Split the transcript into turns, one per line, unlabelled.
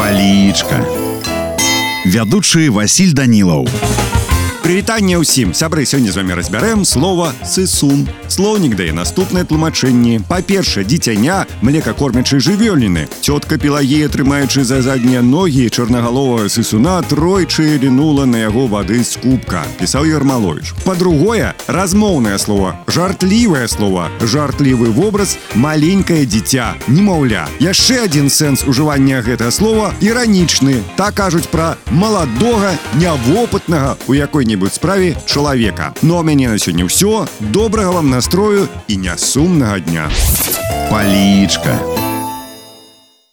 палічка вядучы Васіль Данілаў.
Прывітанне ўсім. Сябры сёння з вами разбярэм слова сысун слоўнік дае наступнае тлумачэнне. Па-перша дзіцяня млекакормячай жывёліны. Цётка пелагея трымаючы за заднія ногі чорнагаловага сысуна тройчы лінула на яго вады з кубка пісаў ермалович па-другое размоўнае слово жартлівае слово жартлівы вобраз маленькае дзіця немаўля. Яшчэ адзін сэнс ужывання гэтага слова іранічны. Так кажуць пра маладога нявопытнага у якой-небудзь справе чалавека. Ну а мяне на сёння ўсё. Добрага вам настрою і нясумнага дня.
Палічка